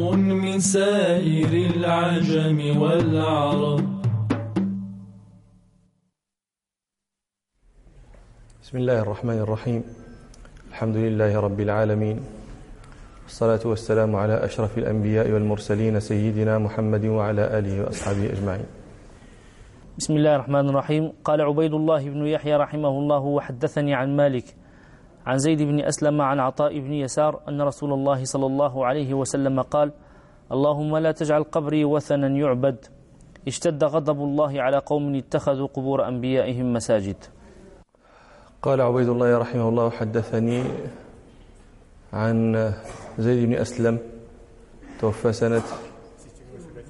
من سائر العجم والعرب. بسم الله الرحمن الرحيم. الحمد لله رب العالمين. والصلاة والسلام على أشرف الأنبياء والمرسلين سيدنا محمد وعلى آله وأصحابه أجمعين. بسم الله الرحمن الرحيم. قال عبيد الله بن يحيى رحمه الله وحدثني عن مالك عن زيد بن أسلم عن عطاء بن يسار أن رسول الله صلى الله عليه وسلم قال اللهم لا تجعل قبري وثنا يعبد. اشتد غضب الله على قوم اتخذوا قبور أنبيائهم مساجد. قال عبيد الله رحمه الله حدثني عن زيد بن أسلم توفى سنة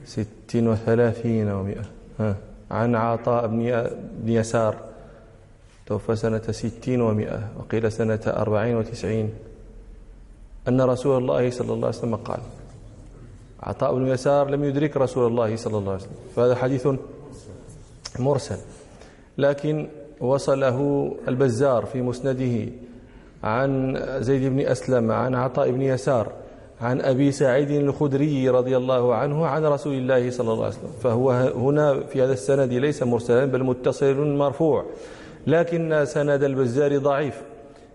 ست وثلاثين ومئة. عن عطاء بن يسار. توفى سنة ستين ومئة وقيل سنة أربعين وتسعين. أن رسول الله صلى الله عليه وسلم قال عطاء بن يسار لم يدرك رسول الله صلى الله عليه وسلم. فهذا حديث مرسل. لكن وصله البزار في مسنده عن زيد بن أسلم عن عطاء بن يسار عن أبي سعيد الخدري رضي الله عنه عن رسول الله صلى الله عليه وسلم. فهو هنا في هذا السند ليس مرسلا بل متصل مرفوع. لكن سند البزار ضعيف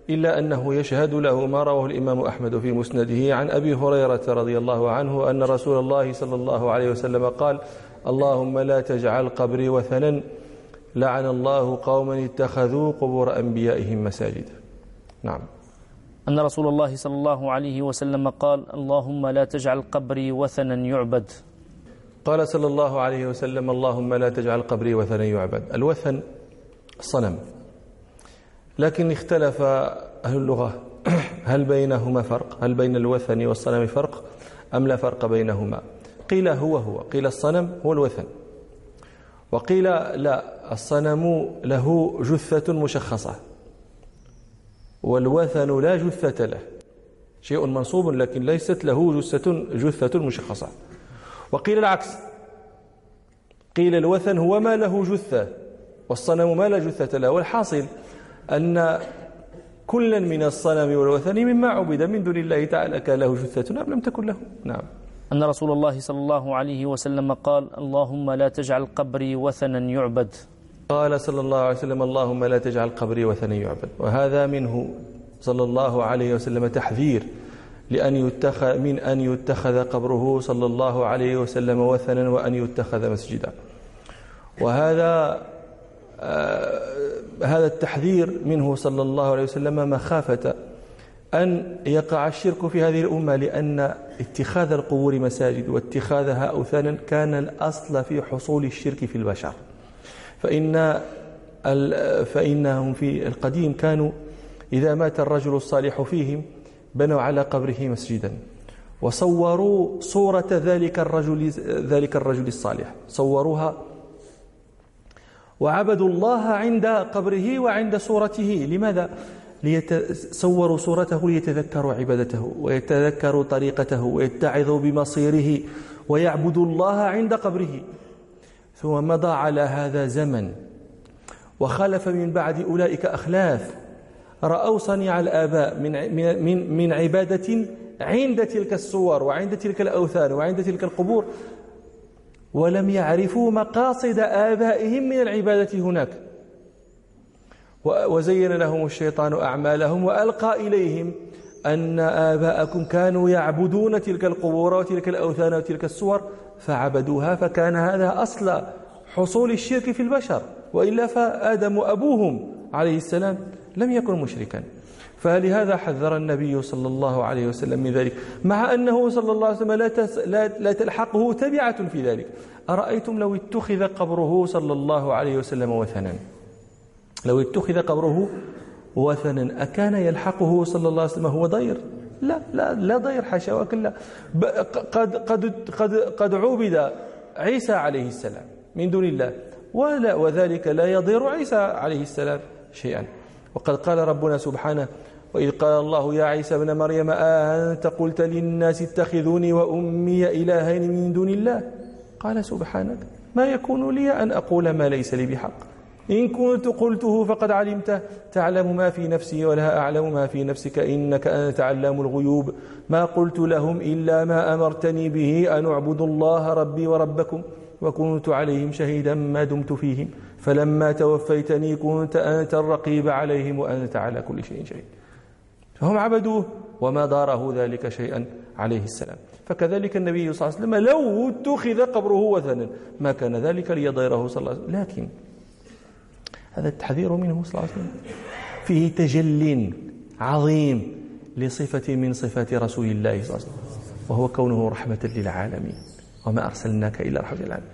إلا أنه يشهد له ما رواه الإمام أحمد في مسنده عن أبي هريرة رضي الله عنه أن رسول الله صلى الله عليه وسلم قال اللهم لا تجعل قبري وثنا لعن الله قوما اتخذوا قبور أنبيائهم مساجد. نعم. أن رسول الله صلى الله عليه وسلم قال اللهم لا تجعل قبري وثنا يعبد. قال صلى الله عليه وسلم اللهم لا تجعل قبري وثنا يعبد. الوثن صنم. لكن اختلف أهل اللغة. هل بينهما فرق؟ هل بين الوثن والصنم فرق؟ أم لا فرق بينهما؟ قيل هو هو. قيل الصنم هو الوثن. وقيل لا الصنم له جثة مشخصة. والوثن لا جثة له. شيء منصوب لكن ليست له جثة جثة مشخصة. وقيل العكس. قيل الوثن هو ما له جثة. والصنم ما لا جثة له والحاصل أن كلا من الصنم والوثن مما عبد من دون الله تعالى كان له جثة أم لم تكن له نعم. أن رسول الله صلى الله عليه وسلم قال اللهم لا تجعل قبري وثنا يعبد. قال صلى الله عليه وسلم اللهم لا تجعل قبري وثنا يعبد. وهذا منه صلى الله عليه وسلم تحذير لأن يتخذ من أن يتخذ قبره صلى الله عليه وسلم وثنا وأن يتخذ مسجدا. وهذا هذا التحذير منه صلى الله عليه وسلم مخافة أن يقع الشرك في هذه الأمة لأن اتخاذ القبور مساجد واتخاذها أوثانا كان الأصل في حصول الشرك في البشر. فإن فإنهم في القديم كانوا إذا مات الرجل الصالح فيهم بنوا على قبره مسجدا وصوروا صورة ذلك الرجل ذلك الرجل الصالح صوروها وعبدوا الله عند قبره وعند صورته. لماذا؟ ليتصوروا صورته ليتذكروا عبادته ويتذكروا طريقته ويتعظوا بمصيره ويعبدوا الله عند قبره. ثم مضى على هذا زمن وخلف من بعد أولئك أخلاف. رأوا صنيع الآباء من من من عبادة عند تلك الصور وعند تلك الأوثان وعند تلك القبور. ولم يعرفوا مقاصد آبائهم من العبادة هناك. وزين لهم الشيطان أعمالهم وألقى إليهم أن آباءكم كانوا يعبدون تلك القبور وتلك الأوثان وتلك الصور فعبدوها فكان هذا أصل حصول الشرك في البشر. وإلا فآدم أبوهم عليه السلام لم يكن مشركا. فلهذا حذر النبي صلى الله عليه وسلم من ذلك مع أنه صلى الله عليه وسلم لا, لا, تلحقه تبعة في ذلك. أرأيتم لو اتخذ قبره صلى الله عليه وسلم وثنا؟ لو اتخذ قبره وثنا أكان يلحقه صلى الله عليه وسلم هو ضير؟ لا لا لا ضير حاشا وكلا. قد قد قد قد عبد عيسى عليه السلام من دون الله ولا وذلك لا يضير عيسى عليه السلام شيئا. وقد قال ربنا سبحانه وإذ قال الله يا عيسى ابن مريم أنت قلت للناس اتخذوني وأمي إلهين من دون الله؟ قال سبحانك ما يكون لي أن أقول ما ليس لي بحق. إن كنت قلته فقد علمته. تعلم ما في نفسي ولا أعلم ما في نفسك إنك أنت علام الغيوب. ما قلت لهم إلا ما أمرتني به أن اعبدوا الله ربي وربكم وكنت عليهم شهيدا ما دمت فيهم. فلما توفيتني كنت أنت الرقيب عليهم وأنت على كل شيء شهيد. فهم عبدوه وما داره ذلك شيئا عليه السلام. فكذلك النبي صلى الله عليه وسلم لو اتخذ قبره وثنا ما كان ذلك ليضيره صلى الله عليه وسلم. لكن هذا التحذير منه صلى الله عليه وسلم. فيه تجل عظيم لصفة من صفات رسول الله صلى الله عليه وسلم وهو كونه رحمة للعالمين وما أرسلناك إلا رحمة للعالمين.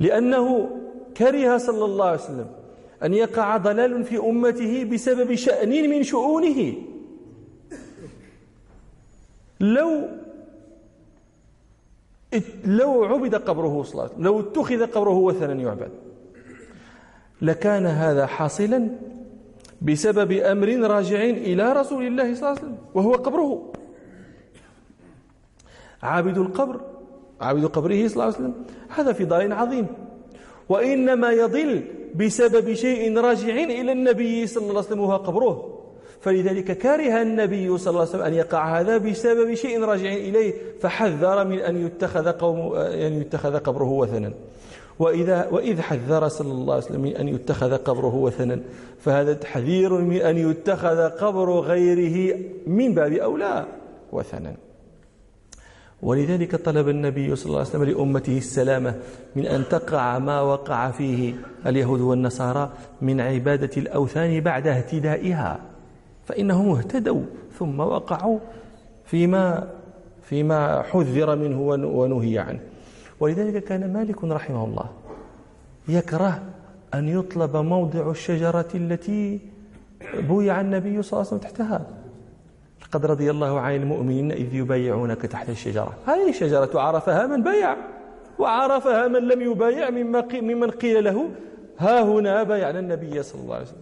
لأنه كره صلى الله عليه وسلم أن يقع ضلال في أمته بسبب شأن من شؤونه. لو لو عبد قبره وسلم لو اتخذ قبره وثنا يعبد. لكان هذا حاصلا بسبب أمر راجع إلى رسول الله صلى الله عليه وسلم وهو قبره. عابد القبر عابد قبره صلى الله عليه وسلم هذا في ضلال عظيم. وإنما يضل بسبب شيء راجع إلى النبي صلى الله عليه وسلم وهو قبره. فلذلك كره النبي صلى الله عليه وسلم أن يقع هذا بسبب شيء راجع إليه فحذر من أن يتخذ قوم أن يتخذ قبره وثنا. وإذا وإذ حذر صلى الله عليه وسلم من أن يتخذ قبره وثنا فهذا تحذير من أن يتخذ قبر غيره من باب أولى وثنا. ولذلك طلب النبي صلى الله عليه وسلم لأمته السلامة من أن تقع ما وقع فيه اليهود والنصارى من عبادة الأوثان بعد اهتدائها. فإنهم اهتدوا ثم وقعوا فيما فيما حذر منه ونهي عنه. ولذلك كان مالك رحمه الله يكره أن يطلب موضع الشجرة التي بويع النبي صلى الله عليه وسلم تحتها. لقد رضي الله عن المؤمنين إذ يبايعونك تحت الشجرة. هذه الشجرة عرفها من بايع وعرفها من لم يبايع ممن قيل له ها هنا بايعنا النبي صلى الله عليه وسلم.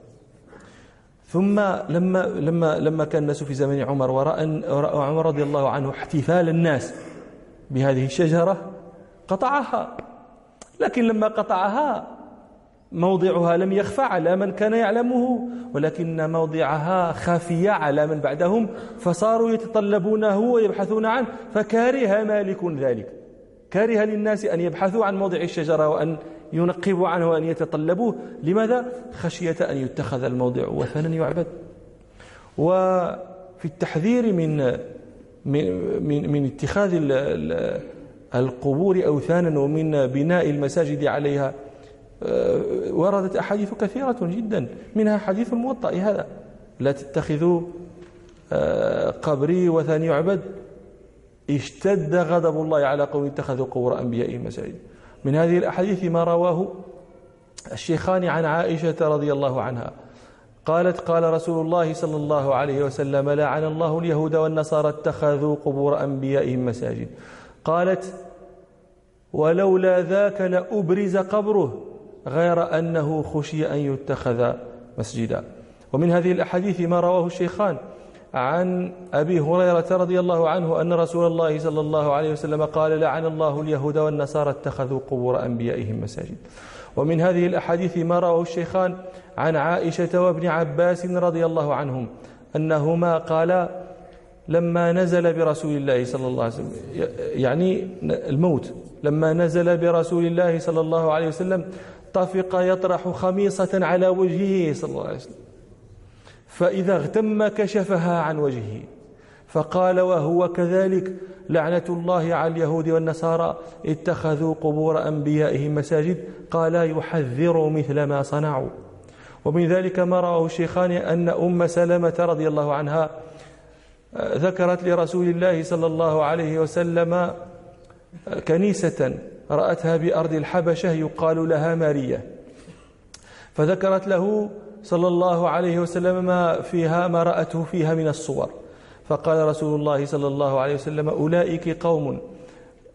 ثم لما لما لما كان الناس في زمن عمر ورأى عمر رضي الله عنه احتفال الناس بهذه الشجرة قطعها. لكن لما قطعها موضعها لم يخفى على من كان يعلمه ولكن موضعها خفي على من بعدهم فصاروا يتطلبونه ويبحثون عنه فكره مالك ذلك. كره للناس أن يبحثوا عن موضع الشجرة وأن ينقبوا عنه وأن يتطلبوه. لماذا؟ خشية أن يتخذ الموضع وثنا يعبد. وفي التحذير من من من, من اتخاذ القبور أوثانا ومن بناء المساجد عليها آه، وردت أحاديث كثيرة جدا. منها حديث الموطأ هذا. لا تتخذوا آه، قبري وثن يعبد. اشتد غضب الله على قوم اتخذوا قبور أنبيائهم مساجد من هذه الأحاديث ما رواه الشيخان عن عائشة رضي الله عنها. قالت قال رسول الله صلى الله عليه وسلم لعن الله اليهود والنصارى اتخذوا قبور أنبيائهم مساجد. قالت ولولا ذاك لأبرز قبره غير أنه خشي أن يتخذ مسجدا. ومن هذه الأحاديث ما رواه الشيخان عن أبي هريرة رضي الله عنه أن رسول الله صلى الله عليه وسلم قال لعن الله اليهود والنصارى اتخذوا قبور أنبيائهم مساجد. ومن هذه الأحاديث ما رواه الشيخان عن عائشة وابن عباس رضي الله عنهم أنهما قالا لما نزل برسول الله صلى الله عليه وسلم يعني الموت لما نزل برسول الله صلى الله عليه وسلم طفق يطرح خميصة على وجهه صلى الله عليه وسلم. فإذا اغتم كشفها عن وجهه. فقال وهو كذلك لعنة الله على اليهود والنصارى اتخذوا قبور أنبيائهم مساجد قال يحذر مثل ما صنعوا. ومن ذلك ما رواه الشيخان أن أم سلمة رضي الله عنها ذكرت لرسول الله صلى الله عليه وسلم كنيسة رأتها بأرض الحبشة يقال لها مارية. فذكرت له صلى الله عليه وسلم ما فيها ما رأته فيها من الصور. فقال رسول الله صلى الله عليه وسلم أولئك قوم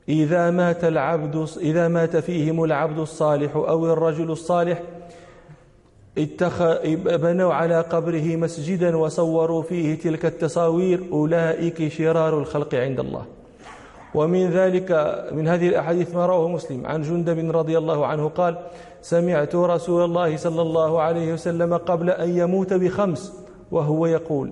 إذا مات العبد إذا مات فيهم العبد الصالح أو الرجل الصالح بنوا على قبره مسجدا وصوروا فيه تلك التصاوير أولئك شرار الخلق عند الله. ومن ذلك من هذه الأحاديث ما رواه مسلم. عن جندب رضي الله عنه قال سمعت رسول الله صلى الله عليه وسلم قبل أن يموت بخمس وهو يقول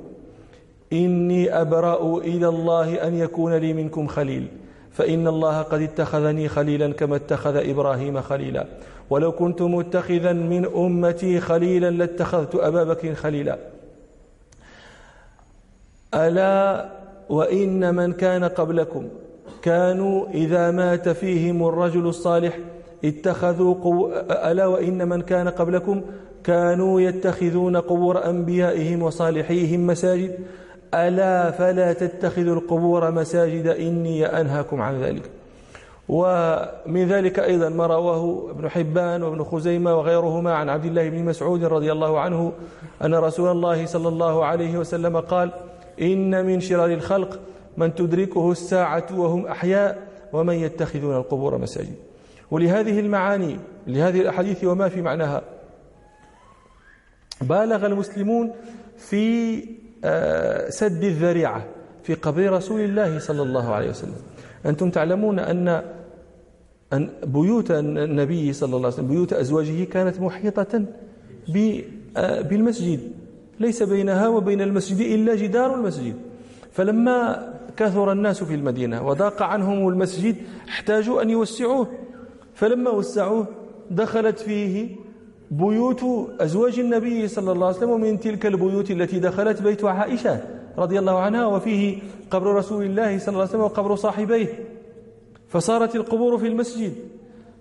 إني أبرأ إلى الله أن يكون لي منكم خليل فإن الله قد اتخذني خليلا كما اتخذ إبراهيم خليلا. ولو كنت متخذا من أمتي خليلا لاتخذت أبا بكر خليلا. ألا وإن من كان قبلكم كانوا إذا مات فيهم الرجل الصالح اتخذوا قو... ألا وإن من كان قبلكم كانوا يتخذون قبور أنبيائهم وصالحيهم مساجد. ألا فلا تتخذوا القبور مساجد إني أنهاكم عن ذلك. ومن ذلك أيضا ما رواه ابن حبان وابن خزيمة وغيرهما عن عبد الله بن مسعود رضي الله عنه أن رسول الله صلى الله عليه وسلم قال إن من شرار الخلق من تدركه الساعة وهم أحياء ومن يتخذون القبور مساجد. ولهذه المعاني لهذه الأحاديث وما في معناها. بالغ المسلمون في آه، سد الذريعة في قبر رسول الله صلى الله عليه وسلم. أنتم تعلمون أن أن بيوت النبي صلى الله عليه وسلم بيوت أزواجه كانت محيطة آه، بالمسجد. ليس بينها وبين المسجد إلا جدار المسجد. فلما كثر الناس في المدينة وضاق عنهم المسجد احتاجوا أن يوسعوه. فلما وسعوه دخلت فيه بيوت أزواج النبي صلى الله عليه وسلم ومن تلك البيوت التي دخلت بيت عائشة رضي الله عنها وفيه قبر رسول الله صلى الله عليه وسلم وقبر صاحبيه. فصارت القبور في المسجد.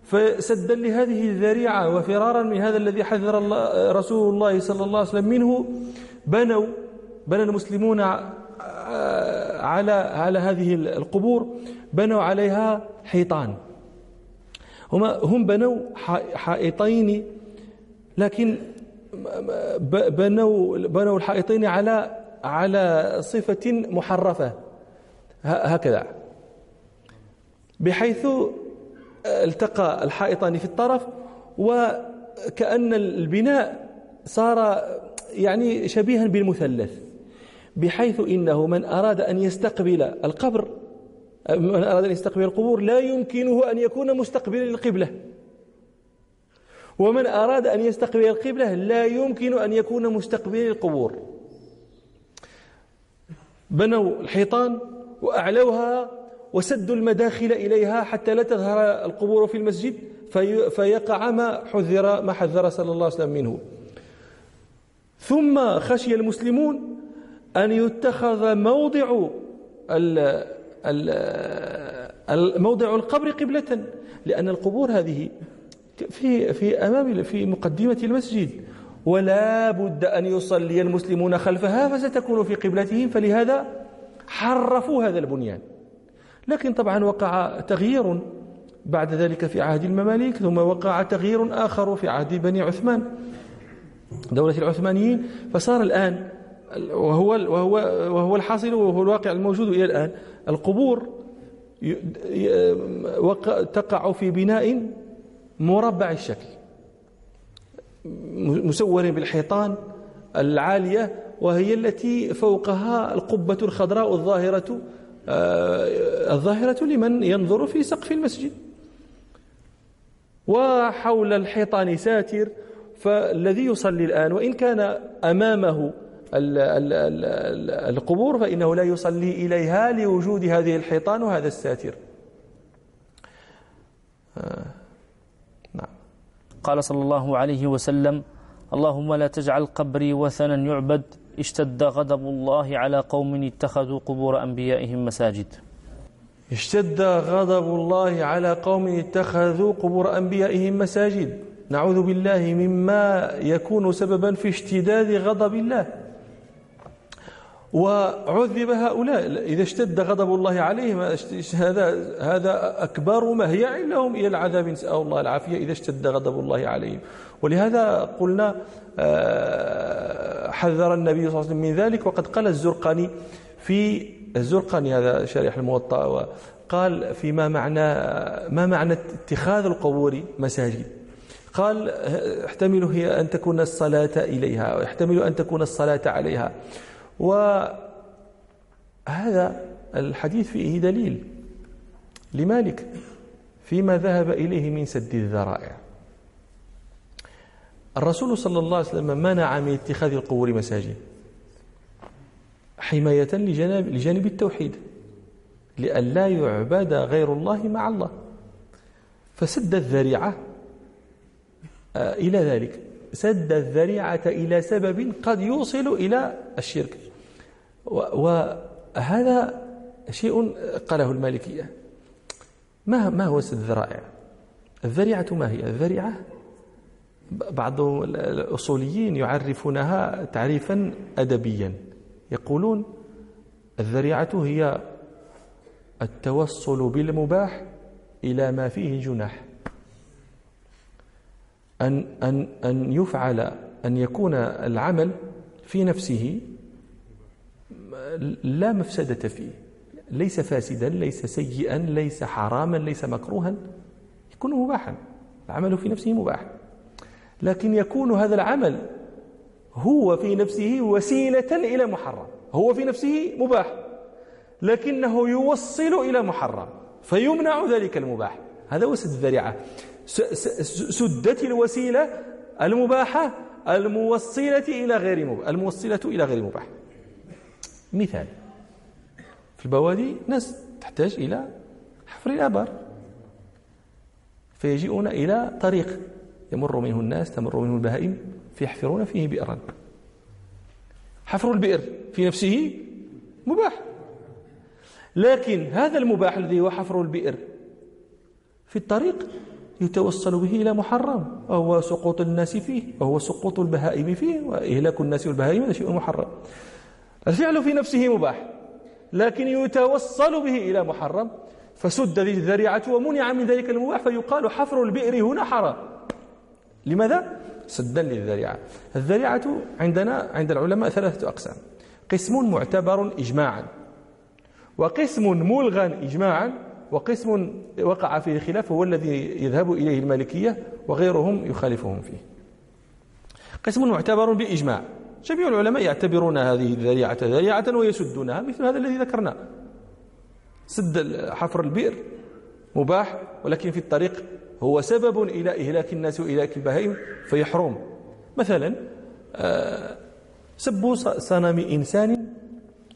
فسدا لهذه الذريعة وفرارا من هذا الذي حذر الله رسول الله صلى الله عليه وسلم منه بنوا بنى المسلمون على على هذه القبور بنوا عليها حيطان. هم هم بنوا حائطين لكن بنوا بنوا الحائطين على على صفة محرفة. هكذا. بحيث التقى الحائطان في الطرف وكأن البناء صار يعني شبيها بالمثلث. بحيث إنه من أراد أن يستقبل القبر من أراد أن يستقبل القبور لا يمكنه أن يكون مستقبلا للقبلة. ومن أراد أن يستقبل القبلة لا يمكن أن يكون مستقبلا للقبور. بنوا الحيطان وأعلوها وسدوا المداخل إليها حتى لا تظهر القبور في المسجد في فيقع ما حذر ما حذر صلى الله عليه وسلم منه. ثم خشي المسلمون أن يتخذ موضع موضع القبر قبلة لأن القبور هذه في في أمام في مقدمة المسجد. ولا بد أن يصلي المسلمون خلفها فستكون في قبلتهم فلهذا حرفوا هذا البنيان. لكن طبعا وقع تغيير بعد ذلك في عهد المماليك ثم وقع تغيير آخر في عهد بني عثمان دولة العثمانيين. فصار الآن وهو وهو وهو الحاصل وهو الواقع الموجود إلى الآن القبور تقع في بناء مربع الشكل مسور بالحيطان العالية وهي التي فوقها القبة الخضراء الظاهرة آه، الظاهرة لمن ينظر في سقف المسجد. وحول الحيطان ساتر فالذي يصلي الآن وإن كان أمامه القبور فإنه لا يصلي إليها لوجود هذه الحيطان وهذا الساتر. آه، نعم. قال صلى الله عليه وسلم اللهم لا تجعل قبري وثنا يعبد اشتد غضب الله على قوم اتخذوا قبور أنبيائهم مساجد. اشتد غضب الله على قوم اتخذوا قبور أنبيائهم مساجد. نعوذ بالله مما يكون سببا في اشتداد غضب الله. وعذب هؤلاء. إذا اشتد غضب الله عليهم هذا هذا أكبر مهيع لهم إلى العذاب نسأل الله العافية إذا اشتد غضب الله عليهم. ولهذا قلنا آه، حذر النبي صلى الله عليه وسلم من ذلك. وقد قال الزرقاني في الزرقاني هذا شريح الموطأ وقال فيما معنى ما معنى اتخاذ القبور مساجد؟ قال احتمل هي أن تكون الصلاة إليها ويحتمل أن تكون الصلاة عليها. وهذا الحديث فيه دليل لمالك فيما ذهب إليه من سد الذرائع. الرسول صلى الله عليه وسلم منع من اتخاذ القبور مساجد حماية لجانب, لجانب التوحيد لأن لا يعبد غير الله مع الله. فسد الذريعة آه، إلى ذلك. سد الذريعة إلى سبب قد يوصل إلى الشرك. وهذا شيء قاله المالكية. ما ما هو الذرائع؟ الذريعة ما هي؟ الذريعة بعض الأصوليين يعرفونها تعريفا أدبيا. يقولون الذريعة هي التوصل بالمباح إلى ما فيه جناح. أن أن أن يفعل أن يكون العمل في نفسه لا مفسدة فيه. ليس فاسدا ليس سيئا ليس حراما ليس مكروها. يكون مباحا. العمل في نفسه مباح. لكن يكون هذا العمل هو في نفسه وسيلة إلى محرم. هو في نفسه مباح. لكنه يوصل إلى محرم. فيمنع ذلك المباح. هذا هو سد الذريعة. سدت الوسيلة المباحة الموصلة إلى غير مباح الموصلة إلى غير مباح. مثال. في البوادي ناس تحتاج إلى حفر الآبار. فيجيئون إلى طريق يمر منه الناس تمر منه البهائم فيحفرون فيه بئرا. حفر البئر في نفسه مباح. لكن هذا المباح الذي هو حفر البئر في الطريق يتوصل به إلى محرم وهو سقوط الناس فيه وهو سقوط البهائم فيه وإهلاك الناس والبهائم هذا شيء محرم. الفعل في نفسه مباح لكن يتوصل به إلى محرم فسد ذي الذريعة ومنع من ذلك المباح فيقال حفر البئر هنا حرام. لماذا؟ سدا للذريعة. الذريعة عندنا عند العلماء ثلاثة أقسام. قسم معتبر إجماعا وقسم ملغى إجماعا وقسم وقع فيه خلاف هو الذي يذهب إليه المالكية وغيرهم يخالفهم فيه. قسم معتبر بإجماع. جميع العلماء يعتبرون هذه الذريعة ذريعة ويسدونها مثل هذا الذي ذكرناه سد حفر البئر مباح ولكن في الطريق هو سبب إلى إهلاك الناس وإهلاك البهائم فيحرم مثلا آه، سب صنم إنسان.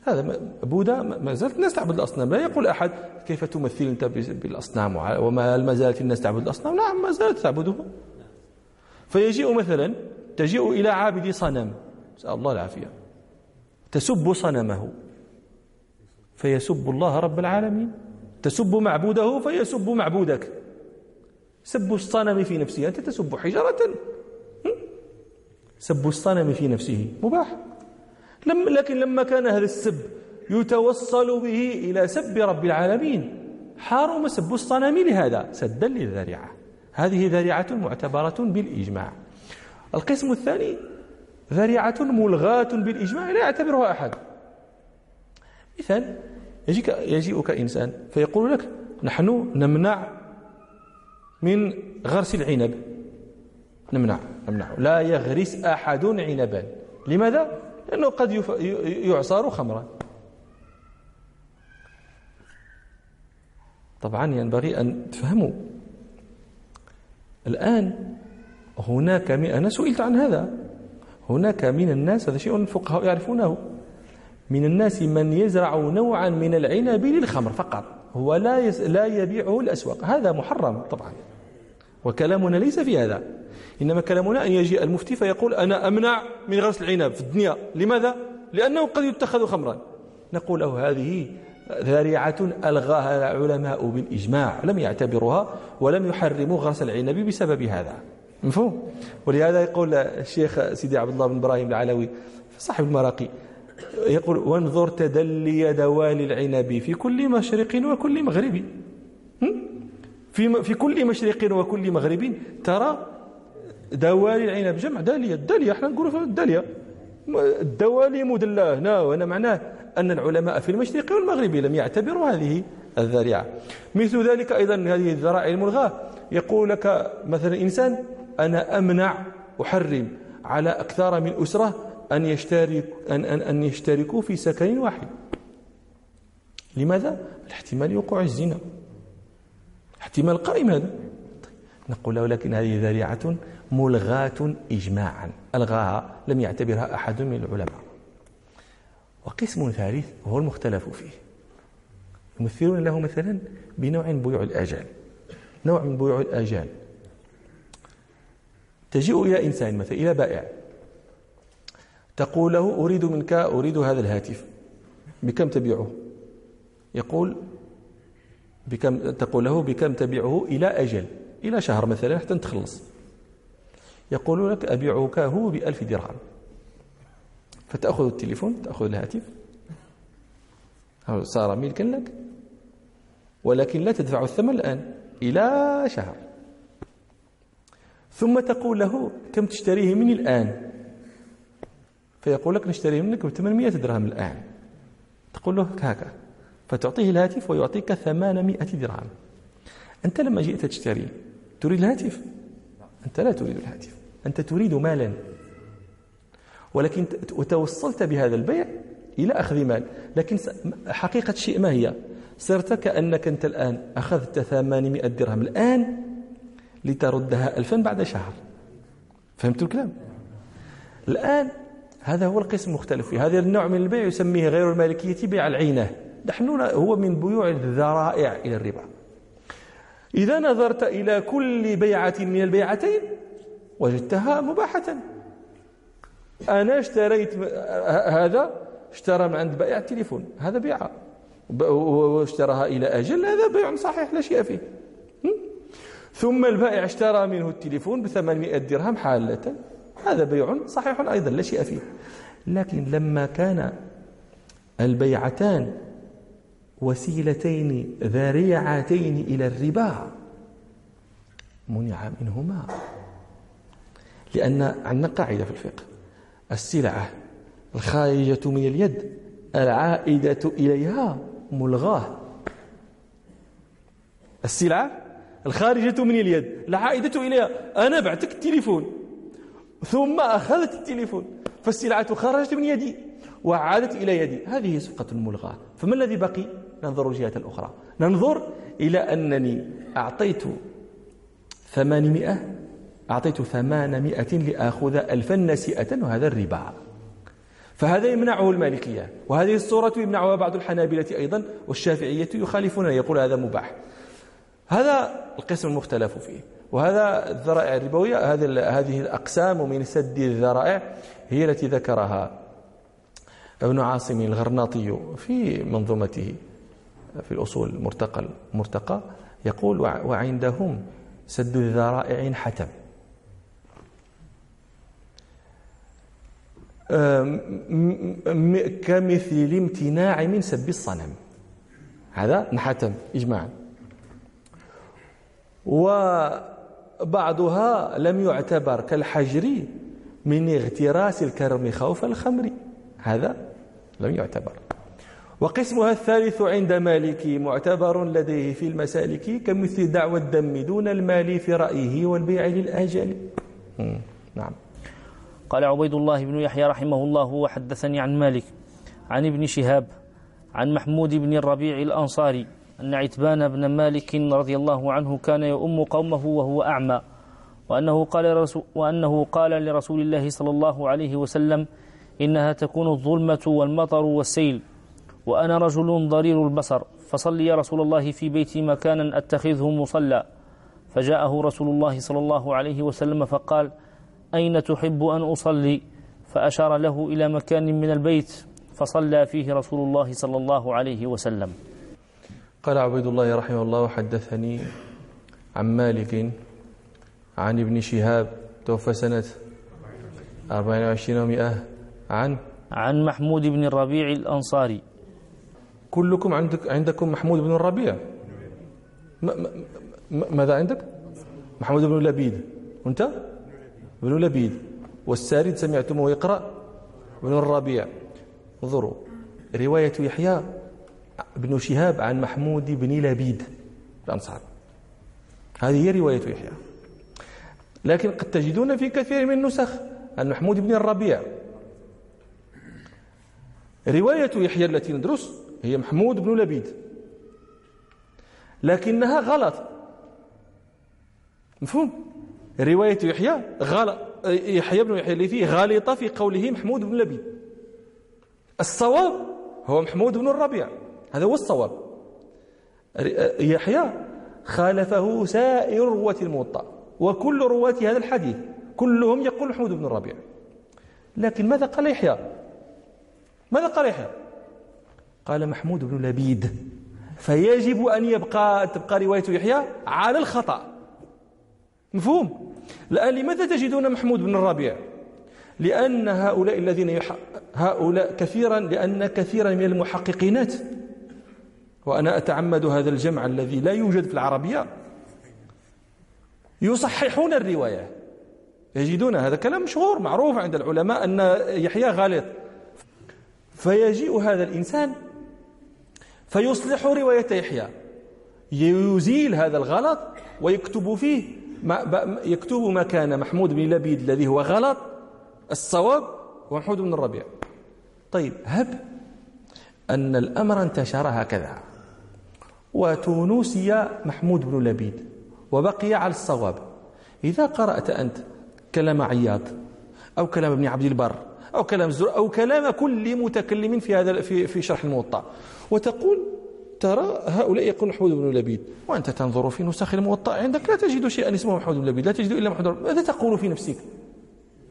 هذا بوذا ما زالت الناس تعبد الأصنام. لا يقول أحد كيف تمثل أنت بالأصنام؟ وما ما زالت الناس تعبد الأصنام؟ نعم ما زالت تعبده. فيجيء مثلا تجيء إلى عابد صنم. نسأل الله العافية. تسب صنمه فيسب الله رب العالمين. تسب معبوده فيسب معبودك. سب الصنم في نفسه أنت تسب حجرة سب الصنم في نفسه مباح. لم لكن لما كان هذا السب يتوصل به إلى سب رب العالمين حرم سب الصنم لهذا. سدا للذريعة. هذه ذريعة معتبرة بالإجماع. القسم الثاني ذريعة ملغاة بالإجماع لا يعتبرها أحد. مثال يجيك يجيئك إنسان فيقول لك نحن نمنع من غرس العنب. نمنع نمنع. لا يغرس أحد عنبا. لماذا؟ لأنه قد يعصر خمرا. طبعا ينبغي أن تفهموا. الآن هناك أنا سئلت عن هذا. هناك من الناس هذا شيء الفقهاء يعرفونه. من الناس من يزرع نوعا من العنب للخمر فقط. هو لا لا يبيعه الأسواق. هذا محرم طبعا. وكلامنا ليس في هذا. إنما كلامنا أن يجي المفتي فيقول أنا أمنع من غرس العنب في الدنيا. لماذا؟ لأنه قد يتخذ خمرا. نقول له هذه ذريعة ألغاها العلماء بالإجماع. لم يعتبروها ولم يحرموا غرس العنب بسبب هذا. مفهوم. ولهذا يقول الشيخ سيدي عبد الله بن إبراهيم العلوي صاحب المراقي يقول وانظر تدلي دوالي العنب في كل مشرق وكل مغرب. في في كل مشرق وكل مغرب ترى دوالي العنب جمع دالية الدالية إحنا نقولوا الدالية الدوالي مدلاه هنا وهنا معناه أن العلماء في المشرق والمغرب لم يعتبروا هذه الذريعة. مثل ذلك أيضا هذه الذرائع الملغاة. يقول لك مثلا إنسان أنا أمنع أحرم على أكثر من أسرة أن يشترك أن, أن, أن يشتركوا في سكن واحد. لماذا؟ الاحتمال وقوع الزنا. احتمال قائم هذا. نقول له لكن هذه ذريعة ملغاة إجماعا ألغاها لم يعتبرها أحد من العلماء. وقسم ثالث وهو المختلف فيه. يمثلون له مثلا بنوع بيوع الآجال نوع من بيوع الآجال تجيء إلى إنسان مثلا إلى بائع. تقول له أريد منك أريد هذا الهاتف. بكم تبيعه؟ يقول بكم تقول له بكم تبيعه إلى أجل إلى شهر مثلا حتى تخلص. يقول لك أبيعك هو بألف درهم. فتأخذ التليفون تأخذ الهاتف. صار ملكا لك؟ ولكن لا تدفع الثمن الآن إلى شهر. ثم تقول له كم تشتريه مني الآن؟ فيقول لك نشتريه منك ب 800 درهم الآن. تقول له هكا فتعطيه الهاتف ويعطيك 800 درهم. أنت لما جئت تشتري تريد الهاتف؟ أنت لا تريد الهاتف. أنت تريد مالا. ولكن وتوصلت بهذا البيع إلى أخذ مال. لكن حقيقة الشيء ما هي؟ صرت كأنك أنت الآن أخذت 800 درهم الآن لتردها ألفا بعد شهر. فهمت الكلام؟ الآن هذا هو القسم المختلف فيه. هذا النوع من البيع يسميه غير المالكية بيع العينة. نحن هو من بيوع الذرائع إلى الربا. إذا نظرت إلى كل بيعة من البيعتين وجدتها مباحة. أنا اشتريت هذا اشترى من عند بائع التليفون هذا بيعة واشتراها إلى أجل هذا بيع صحيح لا شيء فيه. ثم البائع اشترى منه التليفون بثمانمائة درهم حالة. هذا بيع صحيح أيضا لا شيء فيه. لكن لما كان البيعتان وسيلتين ذريعتين إلى الربا منع منهما. لأن عندنا قاعدة في الفقه. السلعة الخارجة من اليد العائدة إليها ملغاة. السلعة الخارجة من اليد العائدة إليها. أنا بعتك التليفون. ثم أخذت التليفون فالسلعة خرجت من يدي وعادت إلى يدي. هذه صفقة ملغاة فما الذي بقي؟ ننظر الجهة الأخرى ننظر إلى أنني أعطيت ثمانمائة أعطيت ثمانمائة لآخذ ألفا نسيئة وهذا الربا. فهذا يمنعه المالكية وهذه الصورة يمنعها بعض الحنابلة أيضا والشافعية يخالفون يقول هذا مباح. هذا القسم المختلف فيه. وهذا الذرائع الربوية هذه الأقسام من سد الذرائع هي التي ذكرها ابن عاصم الغرناطي في منظومته في الأصول المرتقى المرتقى يقول وعندهم سد الذرائع حتم. كمثل الامتناع من سب الصنم. هذا انحتم إجماعا. وبعضها لم يعتبر كالحجر من اغتراس الكرم خوف الخمر. هذا لم يعتبر. وقسمها الثالث عند مالك معتبر لديه في المسالك كمثل دعوى الدم دون المال في رأيه والبيع للآجال نعم. قال عبيد الله بن يحيى رحمه الله وحدثني عن مالك عن ابن شهاب عن محمود بن الربيع الأنصاري أن عتبان بن مالك رضي الله عنه كان يؤم قومه وهو أعمى وأنه قال, وأنه قال لرسول الله صلى الله عليه وسلم إنها تكون الظلمة والمطر والسيل وأنا رجل ضرير البصر فصلي يا رسول الله في بيتي مكانا أتخذه مصلى. فجاءه رسول الله صلى الله عليه وسلم فقال أين تحب أن أصلي؟ فأشار له إلى مكان من البيت فصلى فيه رسول الله صلى الله عليه وسلم. قال عبيد الله رحمه الله حدثني عن مالك عن ابن شهاب توفى سنة 24 ومئة عن عن محمود بن الربيع الأنصاري. كلكم عندك عندكم محمود بن الربيع. ماذا عندك؟ محمود بن لبيد. وأنت؟ بن لبيد. والسارد سمعتموه يقرأ. بن الربيع. انظروا. رواية يحيى. بن شهاب عن محمود بن لبيد الأنصار. هذه هي رواية يحيى. لكن قد تجدون في كثير من النسخ عن محمود بن الربيع. رواية يحيى التي ندرس هي محمود بن لبيد. لكنها غلط. مفهوم؟ رواية يحيى غلط يحيى بن يحيى الليثي غالطة في قوله محمود بن لبيد. الصواب هو محمود بن الربيع. هذا هو الصواب. يحيى خالفه سائر رواة الموطأ وكل رواة هذا الحديث كلهم يقول محمود بن الربيع لكن ماذا قال يحيى؟ ماذا قال يحيى؟ قال محمود بن لبيد فيجب أن يبقى تبقى رواية يحيى على الخطأ. مفهوم؟ الآن لماذا تجدون محمود بن الربيع لأن هؤلاء الذين يح... هؤلاء كثيرا لأن كثيرا من المحققينات وأنا أتعمد هذا الجمع الذي لا يوجد في العربية. يصححون الرواية. يجدون هذا كلام مشهور معروف عند العلماء أن يحيى غالط. فيجيء هذا الإنسان فيصلح رواية يحيى. يزيل هذا الغلط ويكتب فيه ما يكتب ما كان محمود بن لبيد الذي هو غلط. الصواب هو محمود بن الربيع. طيب هب أن الأمر انتشر هكذا. وتونسي محمود بن لبيد وبقي على الصواب. إذا قرأت أنت كلام عياض أو كلام ابن عبد البر أو كلام الزر أو كلام كل متكلم في هذا في في شرح الموطأ وتقول ترى هؤلاء يقول محمود بن لبيد وأنت تنظر في نسخ الموطأ عندك لا تجد شيئا اسمه محمود بن لبيد لا تجد إلا محمود ماذا تقول في نفسك؟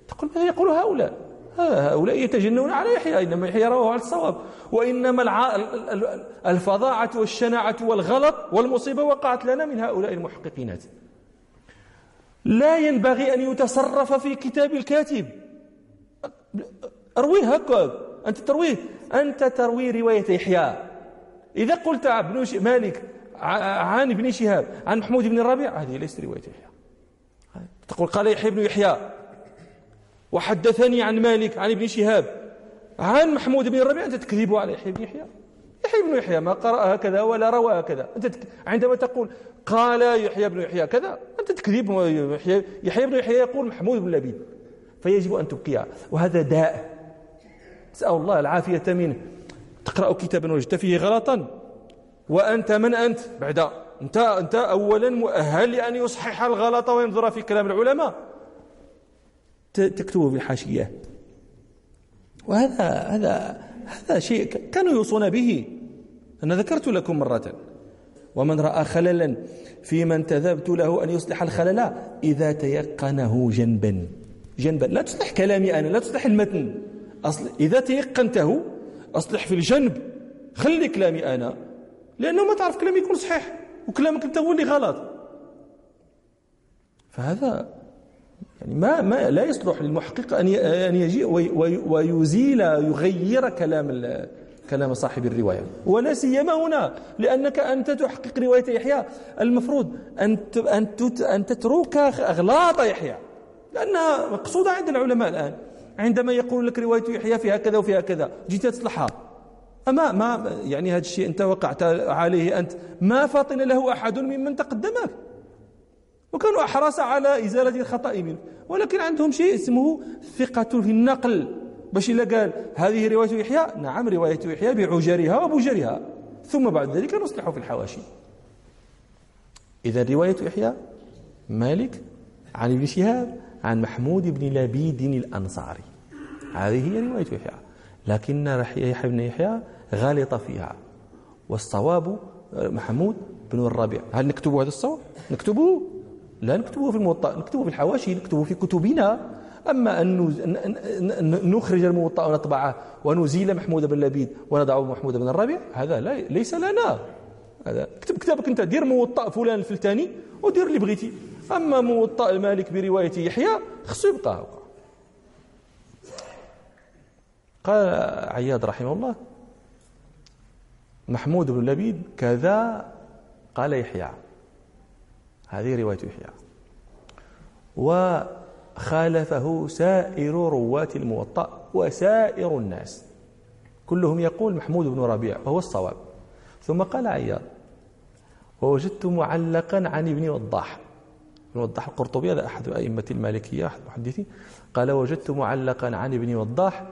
تقول ماذا يقول هؤلاء؟ هؤلاء يتجنون على يحيى إنما يحيى رواه على الصواب. وإنما الفظاعة والشناعة والغلط والمصيبة وقعت لنا من هؤلاء المحققينات لا ينبغي أن يتصرف في كتاب الكاتب. أرويه هكذا أنت ترويه. أنت تروي رواية يحيى. إذا قلت ابن مالك عن ابن شهاب عن محمود بن الربيع هذه ليست رواية يحيى. تقول قال يحيى بن يحيى. وحدثني عن مالك عن ابن شهاب عن محمود بن الربيع أنت تكذب على يحيى بن يحيى؟ يحيى بن يحيى ما قرأ هكذا ولا روى هكذا. أنت تك... عندما تقول قال يحيى بن يحيى كذا أنت تكذب يحيى, يحيى بن يحيى يقول محمود بن لبيد. فيجب أن تبقيه وهذا داء. نسأل الله العافية منه. تقرأ كتابا وجدت فيه غلطا. وأنت من أنت؟ بعد أنت, أنت أولا مؤهل لأن يصحح الغلط وينظر في كلام العلماء. تكتبه بالحاشية وهذا هذا هذا شيء كانوا يوصون به. أنا ذكرت لكم مرة. ومن رأى خللا في من تذبت له أن يصلح الخلل إذا تيقنه جنبا. جنبا. لا تصلح كلامي أنا لا تصلح المتن. أصل إذا تيقنته أصلح في الجنب. خلي كلامي أنا. لأنه ما تعرف كلامي يكون صحيح وكلامك أنت هو اللي غلط. فهذا يعني ما ما لا يصلح للمحقق أن أن يجيء ويزيل يغير كلام كلام صاحب الرواية. ولا سيما هنا لأنك أنت تحقق رواية يحيى. المفروض أن أن أن تترك أغلاط يحيى لأنها مقصودة عند العلماء الآن. عندما يقول لك رواية يحيى فيها كذا وفيها كذا جيت تصلحها. أما ما يعني هذا الشيء أنت وقعت عليه أنت ما فطن له أحد ممن تقدمك. وكانوا أحرص على إزالة الخطأ منه. ولكن عندهم شيء اسمه ثقة في النقل. باش إلا قال هذه رواية يحيى نعم رواية يحيى بعجرها وبجرها ثم بعد ذلك نصلح في الحواشي. إذا رواية يحيى مالك عن ابن شهاب عن محمود بن لبيد الأنصاري. هذه هي رواية يحيى لكن يحيى بن يحيى غالط فيها. والصواب محمود بن الربيع. هل نكتب هذا الصواب؟ نكتبه. لا نكتبه في الموطأ نكتبه في الحواشي نكتبه في كتبنا. أما أن نخرج الموطأ ونطبعه ونزيل محمود بن لبيد ونضع محمود بن الربيع هذا لا ليس لنا. هذا اكتب كتابك أنت دير موطأ فلان الفلتاني ودير اللي بغيتي. أما موطأ المالك برواية يحيى خصو يبقى قال عياد رحمه الله محمود بن لبيد كذا قال يحيى. هذه رواية يحيى وخالفه سائر رواة الموطأ وسائر الناس. كلهم يقول محمود بن ربيع وهو الصواب. ثم قال عياض ووجدت معلقا عن ابن وضاح. ابن وضاح القرطبي هذا أحد أئمة المالكية أحد المحدثين. قال وجدت معلقا عن ابن وضاح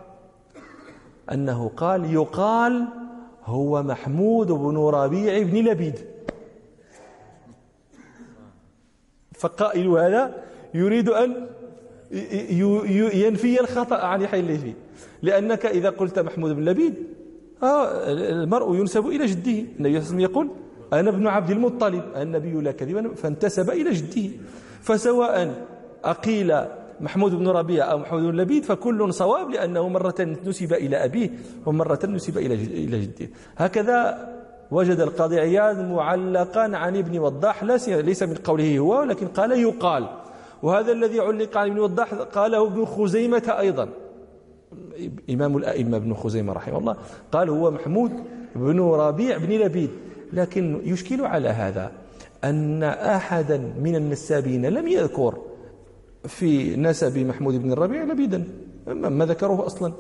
أنه قال يقال هو محمود بن ربيع بن لبيد. فقائل هذا يريد أن ينفي الخطأ عن يحيى الليثي. لأنك إذا قلت محمود بن لبيد آه المرء ينسب إلى جده. النبي صلى الله عليه وسلم يقول أنا ابن عبد المطلب النبي لا كذبا فانتسب إلى جده. فسواء أقيل محمود بن ربيع أو محمود بن لبيد فكل صواب لأنه مرة نسب إلى أبيه ومرة نسب إلى جده. هكذا وجد القاضي عياض معلقا عن ابن وضاح ليس من قوله هو ولكن قال يقال. وهذا الذي علق عن ابن وضاح قاله ابن خزيمة أيضا. إمام الأئمة ابن خزيمة رحمه الله قال هو محمود بن ربيع بن لبيد. لكن يشكل على هذا أن أحدا من النسابين لم يذكر في نسب محمود بن الربيع لبيدا ما ذكروه أصلا.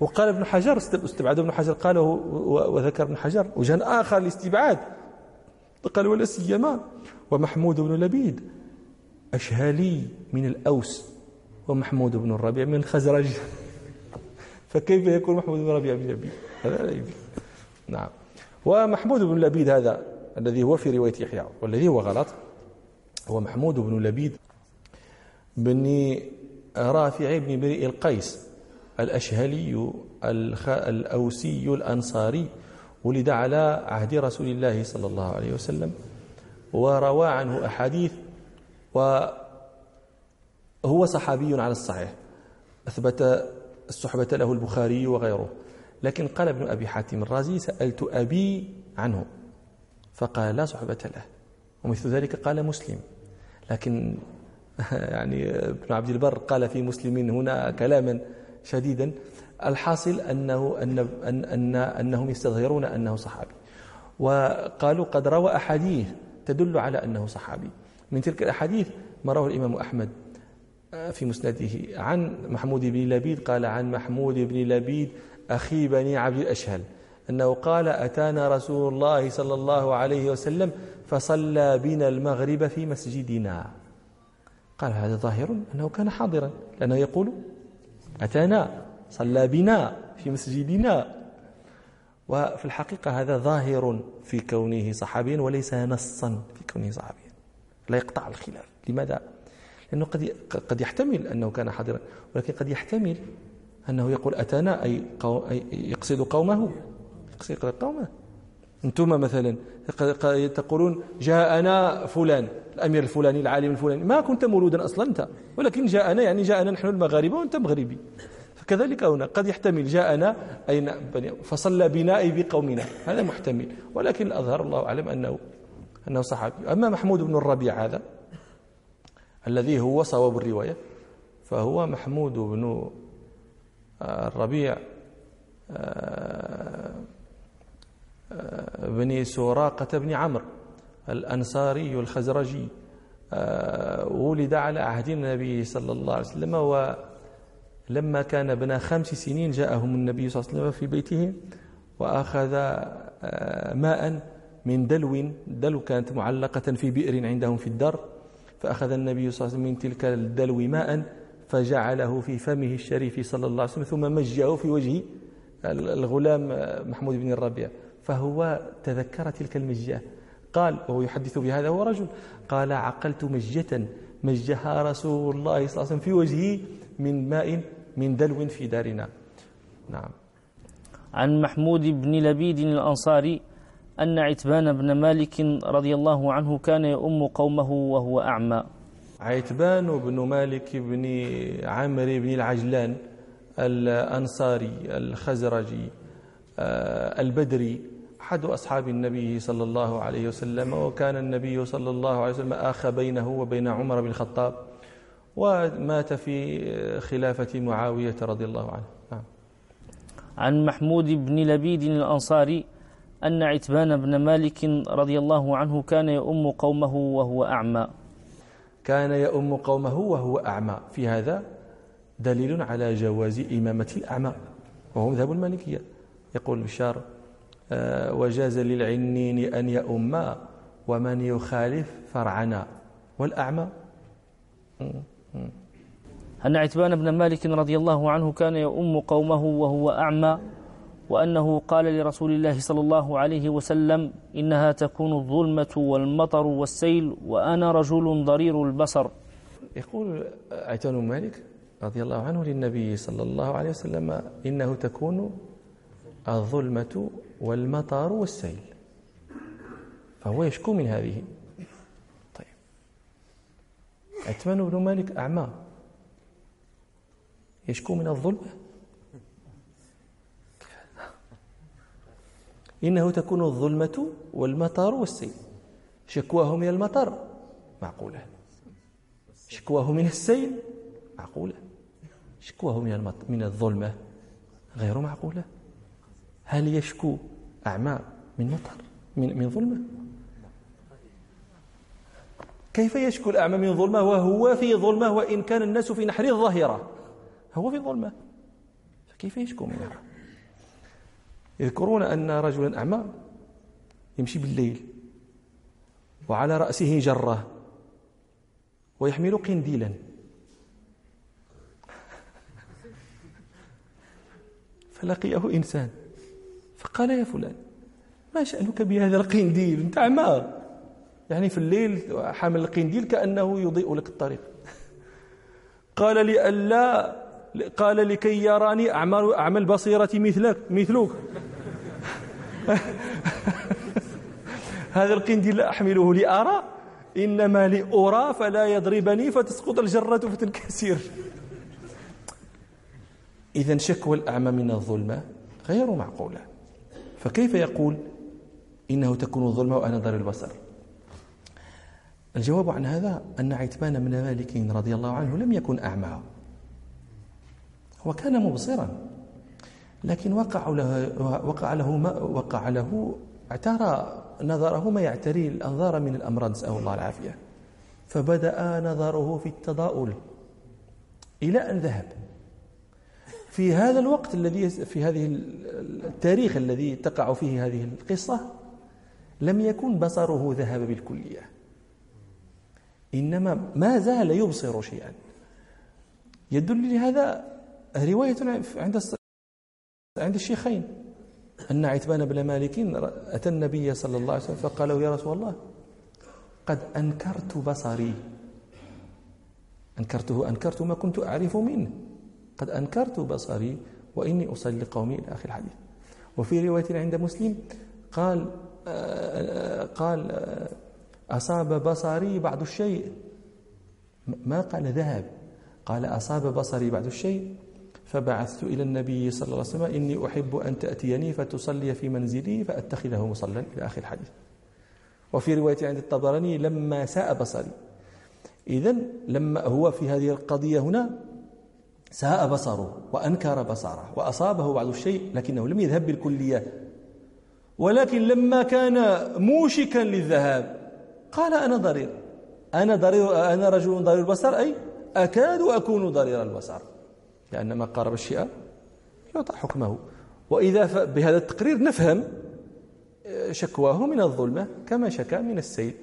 وقال ابن حجر استبعد ابن حجر قاله وذكر ابن حجر وجه آخر لاستبعاد قال ولا سيما. ومحمود بن لبيد أشهالي من الأوس ومحمود بن الربيع من الخزرج. فكيف يكون محمود بن الربيع بن لبيد؟ هذا لا يمكن نعم. ومحمود بن لبيد هذا الذي هو في رواية يحيى والذي هو غلط. هو محمود بن لبيد بن رافع بن بريء القيس. الأشهلي الأوسي الأنصاري ولد على عهد رسول الله صلى الله عليه وسلم وروى عنه أحاديث وهو صحابي على الصحيح أثبت الصحبة له البخاري وغيره. لكن قال ابن أبي حاتم الرازي سألت أبي عنه فقال لا صحبة له ومثل ذلك قال مسلم. لكن يعني ابن عبد البر قال في مسلم هنا كلاما شديدا الحاصل أنه أن أن أن أنهم يستظهرون أنه صحابي. وقالوا قد روى أحاديث تدل على أنه صحابي. من تلك الأحاديث ما رواه الإمام أحمد في مسنده عن محمود بن لبيد قال عن محمود بن لبيد أخي بني عبد الأشهل أنه قال أتانا رسول الله صلى الله عليه وسلم فصلى بنا المغرب في مسجدنا. قال هذا ظاهر أنه كان حاضرا لأنه يقول أتانا صلى بنا في مسجدنا. وفي الحقيقة هذا ظاهر في كونه صحابيا وليس نصا في كونه صحابيا. لا يقطع الخلاف. لماذا؟ لأنه قد قد يحتمل أنه كان حاضرا. ولكن قد يحتمل أنه يقول أتانا أي, يقصد قومه. يقصد قومه. أنتم مثلا تقولون جاءنا فلان الأمير الفلاني العالم الفلاني. ما كنت مولودا أصلا أنت. ولكن جاءنا يعني جاءنا نحن المغاربة وأنت مغربي. فكذلك هنا قد يحتمل جاءنا أين فصلى بنا أي بقومنا. هذا محتمل. ولكن الأظهر الله أعلم أنه أنه صحابي. أما محمود بن الربيع هذا الذي هو صواب الرواية فهو محمود بن الربيع آه، آه، بن سراقة بن عمرو الأنصاري الخزرجي آه، ولد على عهد النبي صلى الله عليه وسلم ولما كان ابن خمس سنين جاءهم النبي صلى الله عليه وسلم في بيته وأخذ ماء من دلو دلو كانت معلقة في بئر عندهم في الدار فأخذ النبي صلى الله عليه وسلم من تلك الدلو ماء فجعله في فمه الشريف صلى الله عليه وسلم ثم مجه في وجه الغلام محمود بن الربيع. فهو تذكر تلك المجة قال وهو يحدث بهذا هو رجل. قال عقلت مجة مجها رسول الله صلى الله عليه وسلم في وجهه من ماء من دلو في دارنا. نعم. عن محمود بن لبيد الأنصاري أن عتبان بن مالك رضي الله عنه كان يؤم قومه وهو أعمى. عتبان بن مالك بن عمرو بن العجلان الأنصاري الخزرجي آه، البدري أحد أصحاب النبي صلى الله عليه وسلم وكان النبي صلى الله عليه وسلم آخى بينه وبين عمر بن الخطاب ومات في خلافة معاوية رضي الله عنه. نعم. عن محمود بن لبيد الأنصاري أن عتبان بن مالك رضي الله عنه كان يؤم قومه وهو أعمى. كان يؤم قومه وهو أعمى. في هذا دليل على جواز إمامة الأعمى وهو مذهب المالكية. يقول بشار وجاز للعنين أن يؤم ومن يخالف فرعنا. والأعمى. أن عتبان بن مالك رضي الله عنه كان يؤم قومه وهو أعمى وأنه قال لرسول الله صلى الله عليه وسلم إنها تكون الظلمة والمطر والسيل وأنا رجل ضرير البصر. يقول عيتان مالك رضي الله عنه للنبي صلى الله عليه وسلم إنه تكون الظلمة والمطر والسيل. فهو يشكو من هذه. طيب. عثمان بن مالك أعمى. يشكو من الظلمة. إنه تكون الظلمة والمطر والسيل. شكواه من المطر معقولة. شكواه من السيل. معقولة. شكواه من من الظلمة. غير معقولة. هل يشكو أعمى من مطر من من ظلمة؟ كيف يشكو الأعمى من ظلمة وهو في ظلمة وإن كان الناس في نحر الظاهرة؟ هو في ظلمة. فكيف يشكو منها يذكرون أن رجلا أعمى يمشي بالليل وعلى رأسه جرة ويحمل قنديلا. فلقيه إنسان. فقال يا فلان ما شأنك بهذا القنديل؟ أنت أعمى يعني في الليل حامل القنديل كأنه يضيء لك الطريق. قال لئلا قال لكي يراني أعمل أعمل بصيرة مثلك مثلك. هذا القنديل لا أحمله لأرى إنما لأرى فلا يضربني فتسقط الجرة فتنكسر إذا شكوى الأعمى من الظلمة غير معقولة. فكيف يقول إنه تكون الظلمة وأنا ضر البصر؟ الجواب عن هذا أن عتبان بن مالك رضي الله عنه لم يكن أعمى. هو كان مبصرا لكن وقع له وقع له ما وقع له اعترى نظره ما يعتري الأنظار من الأمراض نسأل الله العافية. فبدأ نظره في التضاؤل إلى أن ذهب. في هذا الوقت الذي في هذه التاريخ الذي تقع فيه هذه القصة لم يكن بصره ذهب بالكلية. إنما ما زال يبصر شيئا. يدل لهذا رواية عند عند الشيخين. أن عتبان بن مالك أتى النبي صلى الله عليه وسلم فقال يا رسول الله قد أنكرت بصري. أنكرته أنكرت ما كنت أعرف منه. قد أنكرت بصري وإني أصلي قومي إلى آخر الحديث. وفي رواية عند مسلم قال قال أصاب بصري بعض الشيء. ما قال ذهب؟ قال أصاب بصري بعض الشيء. فبعثت إلى النبي صلى الله عليه وسلم إني أحب أن تأتيني فتصلي في منزلي فأتخذه مصلى إلى آخر الحديث. وفي رواية عند الطبراني لما ساء بصري. إذا لما هو في هذه القضية هنا ساء بصره وأنكر بصره وأصابه بعض الشيء لكنه لم يذهب بالكلية. ولكن لما كان موشكا للذهاب قال أنا ضرير. أنا ضرير أنا رجل ضرير البصر؟ أي أكاد أكون ضرير البصر. لأن ما قارب الشيء يعطى حكمه. وإذا بهذا التقرير نفهم آه، شكواه من الظلمة كما شكا من السيل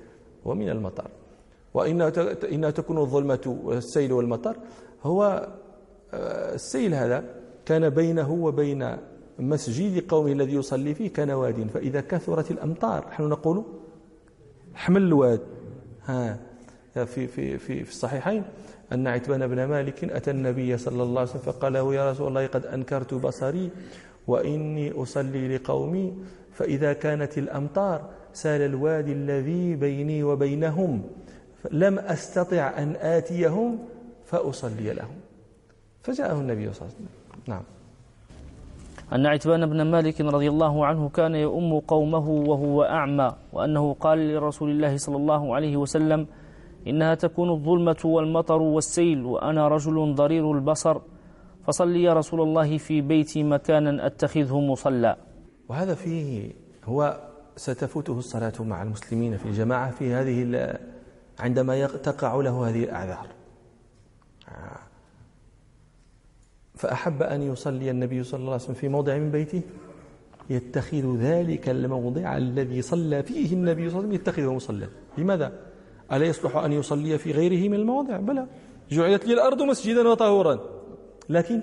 ومن المطر. وإنها تكون الظلمة والسيل والمطر هو السيل هذا كان بينه وبين مسجد قومه الذي يصلي فيه كان واد فإذا كثرت الأمطار نحن نقول حمل الواد. ها في في في في الصحيحين أن عتبان بن مالك أتى النبي صلى الله عليه وسلم فقال له يا رسول الله قد أنكرت بصري وإني أصلي لقومي. فإذا كانت الأمطار سال الوادي الذي بيني وبينهم لم أستطع أن آتيهم فأصلي لهم. فجاءه النبي صلى الله عليه وسلم. نعم. أن عتبان بن مالك رضي الله عنه كان يؤم قومه وهو أعمى وأنه قال لرسول الله صلى الله عليه وسلم إنها تكون الظلمة والمطر والسيل وأنا رجل ضرير البصر فصل يا رسول الله في بيتي مكانا أتخذه مصلى. وهذا فيه هو ستفوته الصلاة مع المسلمين في الجماعة في هذه عندما تقع له هذه الأعذار. فأحب أن يصلي النبي صلى الله عليه وسلم في موضع من بيته يتخذ ذلك الموضع الذي صلى فيه النبي صلى الله عليه وسلم يتخذه مصلى. لماذا؟ ألا يصلح أن يصلي في غيره من المواضع؟ بلى. جعلت لي الأرض مسجدا وطهورا. لكن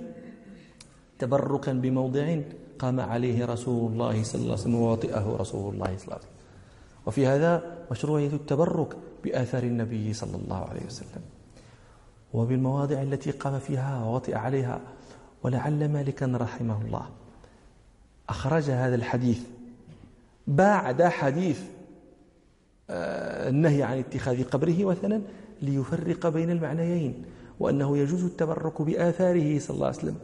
تبركا بموضع قام عليه رسول الله صلى الله عليه وسلم ووطئه رسول الله صلى الله عليه وسلم. وفي هذا مشروعية التبرك بآثار النبي صلى الله عليه وسلم. وبالمواضع التي قام فيها ووطئ عليها ولعل مالكا رحمه الله. أخرج هذا الحديث بعد حديث آه، النهي عن اتخاذ قبره وثنا ليفرق بين المعنيين وأنه يجوز التبرك بآثاره صلى الله عليه وسلم.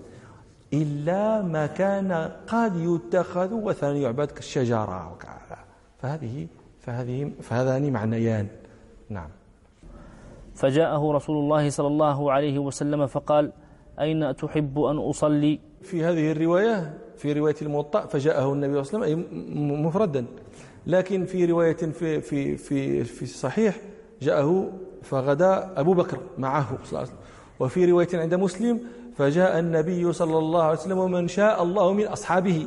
إلا ما كان قد يتخذ وثنا يعبد كالشجرة وكذا. فهذه فهذه فهذان معنيان. نعم. فجاءه رسول الله صلى الله عليه وسلم فقال أين تحب أن أصلي؟ في هذه الرواية في رواية الموطأ فجاءه النبي صلى الله عليه وسلم مفردا. لكن في رواية في في في في الصحيح جاءه فغدا أبو بكر معه صلى الله عليه وسلم. وفي رواية عند مسلم فجاء النبي صلى الله عليه وسلم ومن شاء الله من أصحابه.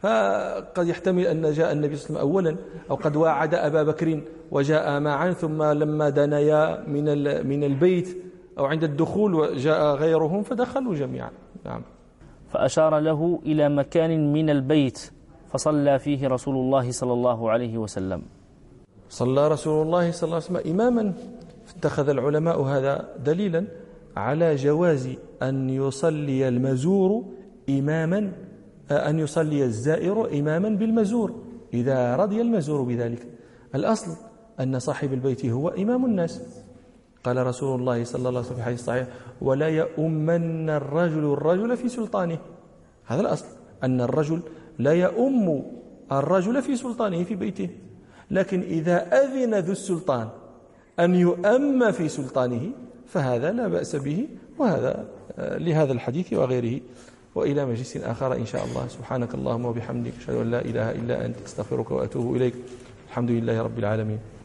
فقد يحتمل أن جاء النبي صلى الله عليه وسلم أولا أو قد واعد أبا بكر وجاء معا ثم لما دنيا من من البيت أو عند الدخول وجاء غيرهم فدخلوا جميعا. نعم. فأشار له إلى مكان من البيت فصلى فيه رسول الله صلى الله عليه وسلم. صلى رسول الله صلى الله عليه وسلم إماما. اتخذ العلماء هذا دليلا على جواز أن يصلي المزور إماما أن يصلي الزائر إماما بالمزور إذا رضي المزور بذلك. الأصل أن صاحب البيت هو إمام الناس. قال رسول الله صلى الله عليه وسلم في الحديث الصحيح ولا يؤمن الرجل الرجل في سلطانه. هذا الأصل أن الرجل لا يؤم الرجل في سلطانه في بيته. لكن إذا أذن ذو السلطان أن يؤم في سلطانه فهذا لا بأس به وهذا آه، لهذا الحديث وغيره. وإلى مجلس آخر إن شاء الله. سبحانك اللهم وبحمدك أشهد أن لا إله إلا أنت أستغفرك وأتوب إليك. الحمد لله رب العالمين.